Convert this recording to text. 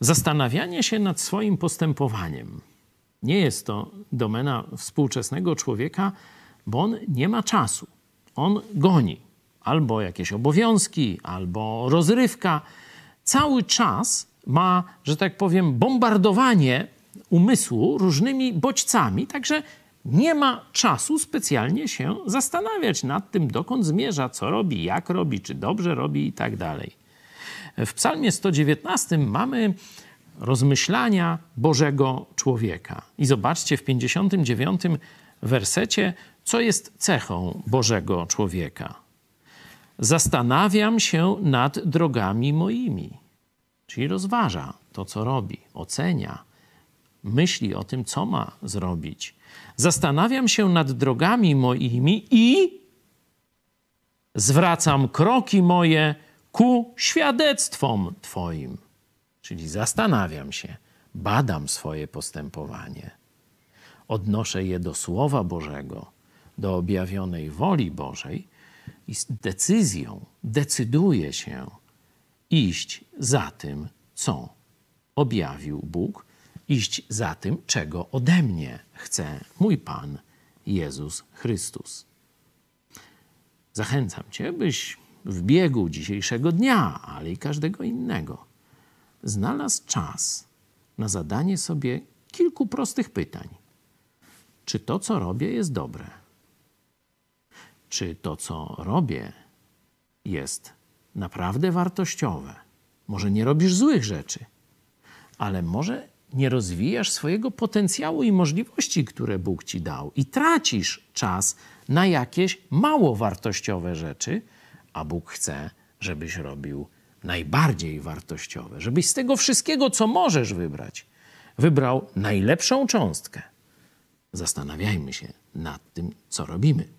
Zastanawianie się nad swoim postępowaniem nie jest to domena współczesnego człowieka, bo on nie ma czasu. On goni albo jakieś obowiązki, albo rozrywka. Cały czas ma, że tak powiem, bombardowanie umysłu różnymi bodźcami, także nie ma czasu specjalnie się zastanawiać nad tym, dokąd zmierza, co robi, jak robi, czy dobrze robi i tak dalej. W Psalmie 119 mamy rozmyślania Bożego człowieka. I zobaczcie w 59 wersecie, co jest cechą Bożego człowieka. Zastanawiam się nad drogami moimi, czyli rozważa to, co robi, ocenia, myśli o tym, co ma zrobić. Zastanawiam się nad drogami moimi i zwracam kroki moje ku świadectwom Twoim. Czyli zastanawiam się, badam swoje postępowanie, odnoszę je do Słowa Bożego, do objawionej woli Bożej i z decyzją decyduję się iść za tym, co objawił Bóg, iść za tym, czego ode mnie chce mój Pan Jezus Chrystus. Zachęcam Cię, byś w biegu dzisiejszego dnia, ale i każdego innego, znalazł czas na zadanie sobie kilku prostych pytań. Czy to, co robię, jest dobre? Czy to, co robię, jest naprawdę wartościowe? Może nie robisz złych rzeczy, ale może nie rozwijasz swojego potencjału i możliwości, które Bóg ci dał, i tracisz czas na jakieś mało wartościowe rzeczy, a Bóg chce, żebyś robił najbardziej wartościowe, żebyś z tego wszystkiego, co możesz wybrać, wybrał najlepszą cząstkę. Zastanawiajmy się nad tym, co robimy.